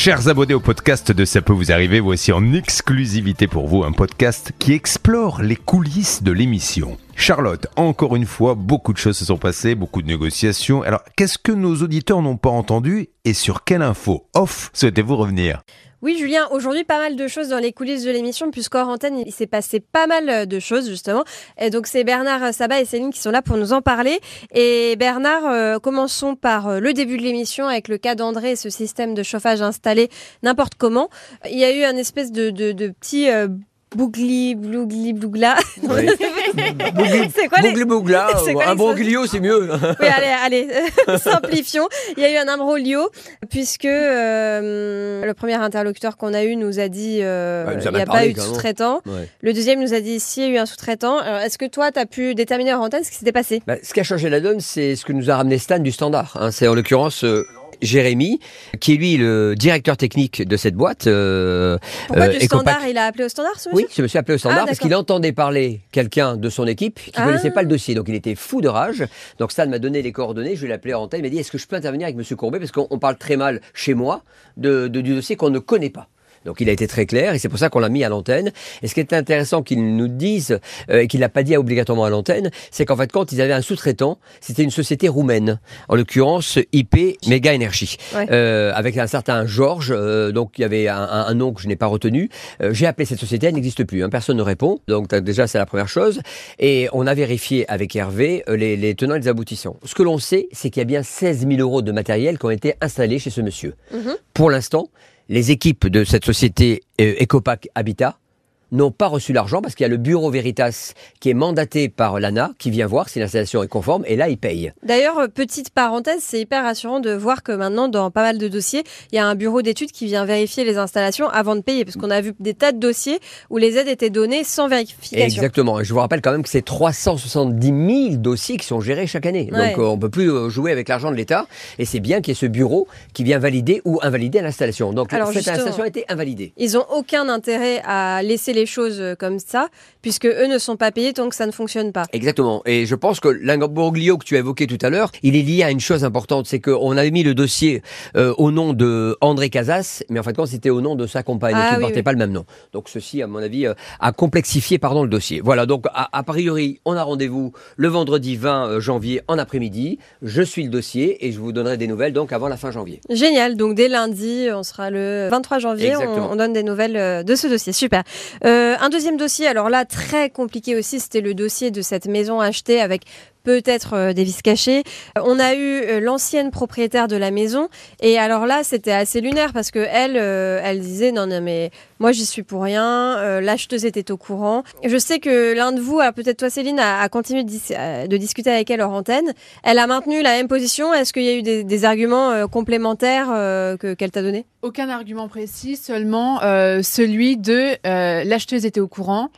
Chers abonnés au podcast de Ça peut vous arriver, voici en exclusivité pour vous un podcast qui explore les coulisses de l'émission. Charlotte, encore une fois, beaucoup de choses se sont passées, beaucoup de négociations. Alors, qu'est-ce que nos auditeurs n'ont pas entendu et sur quelle info off souhaitez-vous revenir? Oui, Julien, aujourd'hui, pas mal de choses dans les coulisses de l'émission, puisqu'en antenne, il s'est passé pas mal de choses, justement. Et donc, c'est Bernard Sabat et Céline qui sont là pour nous en parler. Et Bernard, euh, commençons par euh, le début de l'émission avec le cas d'André ce système de chauffage installé n'importe comment. Il y a eu un espèce de, de, petit. euh, Bougli, blougli, blougla. Oui. c'est quoi les... Bougli bougla, quoi un les bon choses glio c'est mieux. Oui, allez, allez, simplifions. Il y a eu un imbroglio, puisque euh, le premier interlocuteur qu'on a eu nous a dit euh, Ouais, il a n'y a pas eu de sous-traitant. Ouais. Le deuxième nous a dit si, il y a eu un sous-traitant. Est-ce que toi, tu as pu déterminer en antenne ce qui s'était passé? Bah, ce qui a changé la donne, c'est ce que nous a ramené Stan du Standard. hein. C'est en l'occurrence euh, Jérémy, qui est lui le directeur technique de cette boîte. euh, Pourquoi euh, du Ecopac. standard Il a appelé au standard, ce Oui, monsieur ce monsieur appelé au standard Ah, parce d'accord. qu'il entendait parler quelqu'un de son équipe qui Ah. connaissait pas le dossier. Donc il était fou de rage. Donc Stan m'a donné les coordonnées, je l'ai appelé en antenne, il m'a dit est-ce que je peux intervenir avec monsieur Courbet? Parce qu'on on parle très mal chez moi de, de- du dossier qu'on ne connaît pas. Donc il a été très clair et c'est pour ça qu'on l'a mis à l'antenne. Et ce qui est intéressant qu'il nous dise euh, et qu'il l'a pas dit obligatoirement à l'antenne, c'est qu'en fait quand ils avaient un sous-traitant, c'était une société roumaine, en l'occurrence IP Mega Energy, Ouais. Euh, avec un certain Georges. euh, donc il y avait un, un- un nom que je n'ai pas retenu. Euh, J'ai appelé cette société, elle n'existe plus. hein, personne ne répond. Donc déjà c'est la première chose. Et on a vérifié avec Hervé les, les tenants et les aboutissants. Ce que l'on sait, c'est qu'il y a bien 16 000 euros de matériel qui ont été installés chez ce monsieur. Mhm. Pour l'instant, les équipes de cette société euh, Ecopac Habitat n'ont pas reçu l'argent parce qu'il y a le bureau Veritas qui est mandaté par l'ANA qui vient voir si l'installation est conforme et là il paye. D'ailleurs, petite parenthèse, c'est hyper rassurant de voir que maintenant, dans pas mal de dossiers, il y a un bureau d'études qui vient vérifier les installations avant de payer. Parce qu'on a vu des tas de dossiers où les aides étaient données sans vérification. Exactement. Et je vous rappelle quand même que c'est 370 000 dossiers qui sont gérés chaque année. Ouais. Donc euh, on peut plus euh, jouer avec l'argent de l'État. Et c'est bien qu'il y ait ce bureau qui vient valider ou invalider l'installation. Donc Alors, cette installation a été invalidée. Ils ont aucun intérêt à laisser les choses euh, comme ça, puisque eux ne sont pas payés tant que ça ne fonctionne pas. Exactement. Et je pense que l'imbroglio que tu as évoqué tout à l'heure, il est lié à une chose importante, c'est qu'on avait mis le dossier euh, au nom de André Casas, mais en fait, quand c'était au nom de sa compagne, Ah qui ne oui, portait oui. pas le même nom. Donc ceci, à mon avis, euh, a complexifié pardon le dossier. Voilà. Donc a, a priori, on a rendez-vous le vendredi 20 euh, janvier en après-midi. Je suis le dossier et je vous donnerai des nouvelles donc avant la fin janvier. Génial, donc dès lundi, on sera le 23 janvier, on, on donne des nouvelles de ce dossier. Super. Euh, un deuxième dossier, alors là, très compliqué aussi, c'était le dossier de cette maison achetée avec peut-être euh, des vis cachées. Euh, On a eu euh, l'ancienne propriétaire de la maison et alors là c'était assez lunaire parce que elle, elle disait non non mais moi j'y suis pour rien. L'acheteuse était au courant. Je sais que l'un de vous, ah, peut-être toi Céline, a, continué de, dis- de discuter avec elle hors antenne. Elle a maintenu la même position. Est-ce qu'il y a eu des, arguments complémentaires que qu'elle t'a donné? Aucun argument précis, seulement celui de l'acheteuse était au courant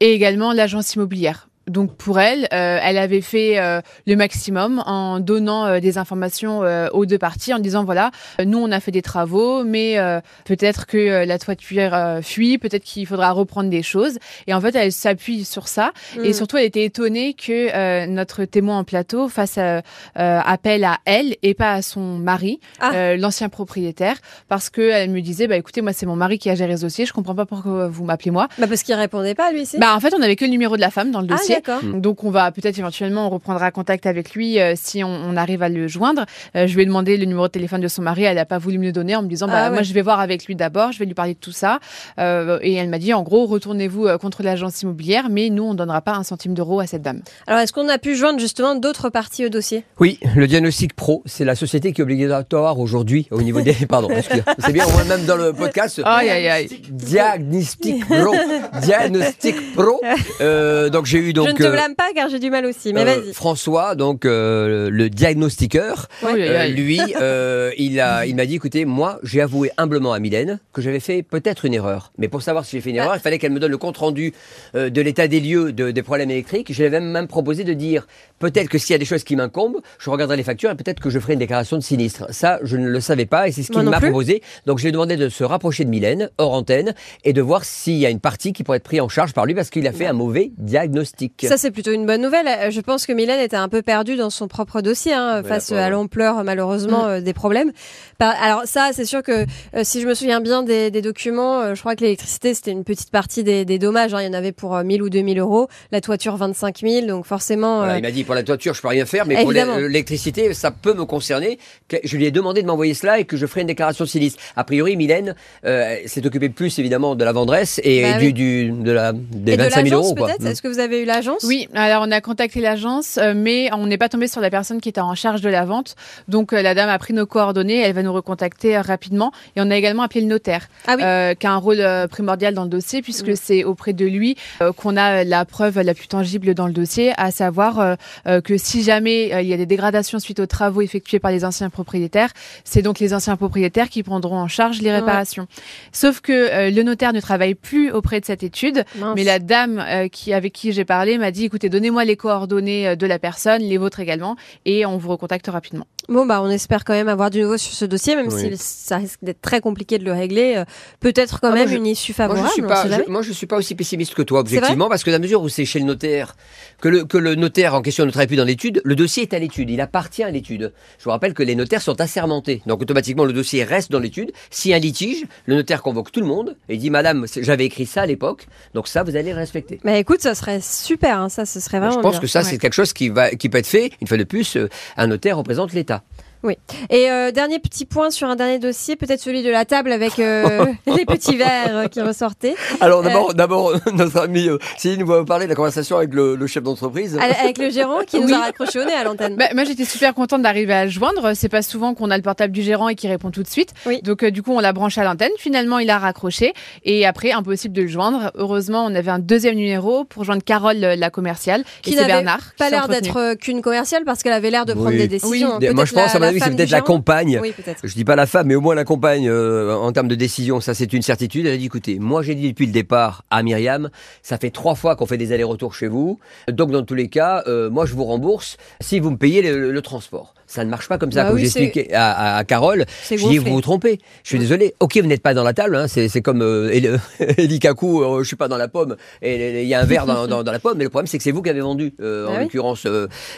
et également l'agence immobilière. Donc pour elle, euh, elle avait fait euh, le maximum en donnant euh, des informations euh, aux deux parties, en disant voilà, euh, nous on a fait des travaux, mais euh, peut-être que la toiture euh, fuit, peut-être qu'il faudra reprendre des choses. Et en fait, elle s'appuie sur ça. Et Mm. surtout, elle était étonnée que euh, notre témoin en plateau fasse appel à elle et pas à son mari, Ah. euh, l'ancien propriétaire, parce que elle me disait, bah écoutez, moi c'est mon mari qui a géré ce dossier, je comprends pas pourquoi vous m'appelez moi. Bah parce qu'il répondait pas lui, c'est Bah en fait, on avait que le numéro de la femme dans le Ah dossier. D'accord. Donc on va peut-être éventuellement on reprendra contact avec lui euh, si on, on arrive à le joindre. Euh, je lui ai demandé le numéro de téléphone de son mari, elle n'a pas voulu me le donner en me disant bah Ah ouais. moi je vais voir avec lui d'abord, je vais lui parler de tout ça. Euh, et elle m'a dit en gros retournez-vous euh, contre l'agence immobilière, mais nous on donnera pas un centime d'euro à cette dame. Alors est-ce qu'on a pu joindre justement d'autres parties au dossier? Oui, le diagnostic pro, c'est la société qui est obligatoire aujourd'hui au niveau des. Pardon, c'est bien, on voit même dans le podcast. Aïe aïe aïe. Diagnostic Pro. Diagnostic Pro. Euh, donc j'ai eu donc. Je ne te euh, blâme pas car j'ai du mal aussi, mais euh, vas-y. François, donc euh, le diagnostiqueur, euh, lui, euh, il a, il m'a dit, écoutez, moi, j'ai avoué humblement à Mylène que j'avais fait peut-être une erreur. Mais pour savoir si j'ai fait une Ah. erreur, il fallait qu'elle me donne le compte rendu euh, de l'état des lieux de- des problèmes électriques. Je lui avais même proposé de dire, peut-être que s'il y a des choses qui m'incombent, je regarderai les factures et peut-être que je ferai une déclaration de sinistre. Ça, je ne le savais pas et c'est ce qu'il m'a proposé. Donc je lui ai demandé de se rapprocher de Mylène hors antenne et de voir s'il y a une partie qui pourrait être prise en charge par lui parce qu'il a fait un mauvais diagnostic. Ça, c'est plutôt une bonne nouvelle. Euh, Je pense que Mylène était un peu perdue dans son propre dossier hein, face la pauvre. à l'ampleur, malheureusement, Mm. euh, des problèmes. Par- Alors ça, c'est sûr que euh, si je me souviens bien des, des documents, euh, je crois que l'électricité, c'était une petite partie des, des dommages. hein. Il y en avait pour euh, 1000 ou 2000 euros. La toiture, 25 000. Donc forcément... Voilà, euh, il m'a dit pour la toiture, je peux rien faire, mais pour Évidemment. l'électricité, ça peut me concerner. Je lui ai demandé de m'envoyer cela et que je ferai une déclaration de sinistre. A priori, Mylène euh, s'est occupée plus évidemment de la vendresse et Bah du, oui. du- de la des et de 25 000 l'agence, euros. quoi. peut-être Mm. Est-ce que vous avez eu l'agence? Oui, alors on a contacté l'agence, euh, mais on n'est pas tombé sur la personne qui était en charge de la vente. Donc euh, la dame a pris nos coordonnées, elle va nous recontacter euh, rapidement. Et on a également appelé le notaire, Ah oui. euh, qui a un rôle primordial dans le dossier, puisque Mm. c'est auprès de lui euh, qu'on a la preuve la plus tangible dans le dossier, à savoir euh, que si jamais il y a des dégradations suite aux travaux effectués par les anciens propriétaires, c'est donc les anciens propriétaires qui prendront en charge les Ouais. réparations. Sauf que le notaire ne travaille plus auprès de cette étude. Mince. Mais la dame qui, avec qui j'ai parlé m'a dit écoutez, donnez-moi les coordonnées euh, de la personne, les vôtres également, et on vous recontacte rapidement. Bon, bah, on espère quand même avoir du nouveau sur ce dossier, même Oui. si ça risque d'être très compliqué de le régler. euh, Peut-être quand Ah, moi, même je- une issue Moi favorable. je, suis on pas, sait je- jamais. moi, je suis pas aussi pessimiste que toi, objectivement, parce que dans la mesure où c'est chez le notaire, que le, que le notaire en question ne travaille plus dans l'étude, le dossier est à l'étude, il appartient à l'étude. Je vous rappelle que les notaires sont assermentés, donc automatiquement le dossier reste dans l'étude. S'il y a un litige, le notaire convoque tout le monde et dit Madame, j'avais écrit ça à l'époque, donc ça vous allez le respecter. Mais écoute, ça serait super, hein, ça, ce serait vraiment je pense bien. que ça Ouais. c'est quelque chose qui va qui peut être fait. Une fois de plus, euh, un notaire représente l'État. Et euh, dernier petit point sur un dernier dossier, peut-être celui de la table avec euh, les petits verres euh, qui ressortaient. Alors d'abord, d'abord notre ami Céline va vous parler de la conversation avec le, le chef d'entreprise. Avec le gérant qui nous Oui. a raccroché au nez à l'antenne. Bah, moi, j'étais super contente d'arriver à le joindre. C'est pas souvent qu'on a le portable du gérant et qui répond tout de suite. Oui. Donc, euh, du coup, on l'a branché à l'antenne. Finalement, il a raccroché. Et après, impossible de le joindre. Heureusement, on avait un deuxième numéro pour joindre Carole, la commerciale. Qui et Bernard. qui pas l'air d'être qu'une commerciale parce qu'elle avait l'air de prendre Oui. des décisions. Oui. Moi, je pense, avis, c'est peut-être la compagne. Oui, peut-être. Je dis pas la femme, mais au moins la compagne euh, en termes de décision, ça c'est une certitude. Elle a dit écoutez, moi j'ai dit depuis le départ à Myriam, ça fait trois fois qu'on fait des allers-retours chez vous, donc dans tous les cas, euh, moi je vous rembourse si vous me payez le, le transport. Ça ne marche pas comme ça. Bah comme oui, expliqué à, à- à Carole, je dis vous vous trompez. Je suis désolé. Ok, vous n'êtes pas dans la table. Hein, c'est comme euh, Eli Eli Kaku, euh, je suis pas dans la pomme. Et il y a un verre dans, dans- dans la pomme, mais le problème c'est que c'est vous qui avez vendu, Ah en oui. l'occurrence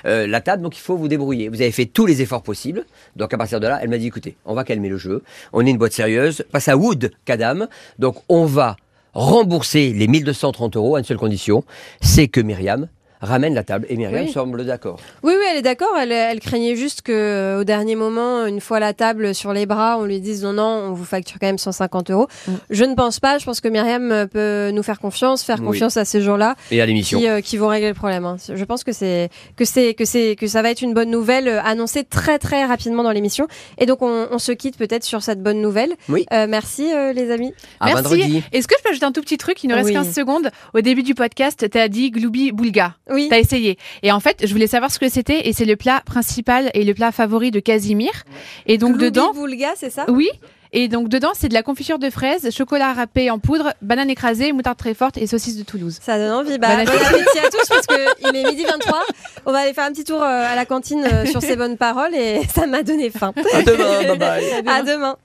la table. Donc il faut vous débrouiller. Vous avez fait tous les efforts possibles. Donc à partir de là, elle m'a dit écoutez, on va calmer le jeu. On est une boîte sérieuse. Passe à Wood, Kadam. Donc on va rembourser les 1230 euros à une seule condition, c'est que Myriam ramène la table. Et Myriam Oui. semble d'accord. Oui, oui, elle est d'accord. Elle, elle craignait juste que, euh, au dernier moment, une fois la table sur les bras, on lui dise non, non, on vous facture quand même 150 euros. Mm. Je ne pense pas. Je pense que Myriam euh, peut nous faire confiance, faire Oui. confiance à ces gens-là Et à l'émission. qui, euh, qui vont régler le problème. hein. Je pense que c'est que c'est que c'est que ça va être une bonne nouvelle annoncée très très rapidement dans l'émission. Et donc on, on se quitte peut-être sur cette bonne nouvelle. Oui. Euh, merci euh, les amis. À Merci. vendredi. Est-ce que je peux ajouter un tout petit truc? Il nous reste Oui. 15 secondes. Au début du podcast, tu as dit Gloubi Boulga. Oui. T'as essayé. Et en fait, je voulais savoir ce que c'était. Et c'est le plat principal et le plat favori de Casimir. Et donc Gloubi dedans, Boulga, c'est ça? Oui. Et donc dedans, c'est de la confiture de fraises, chocolat râpé en poudre, banane écrasée, moutarde très forte et saucisse de Toulouse. Ça donne envie. Bah, Bon appétit à tous parce qu'il est midi 23. On va aller faire un petit tour euh, à la cantine euh, sur ces bonnes paroles et ça m'a donné faim. À demain. Bye bye. À demain.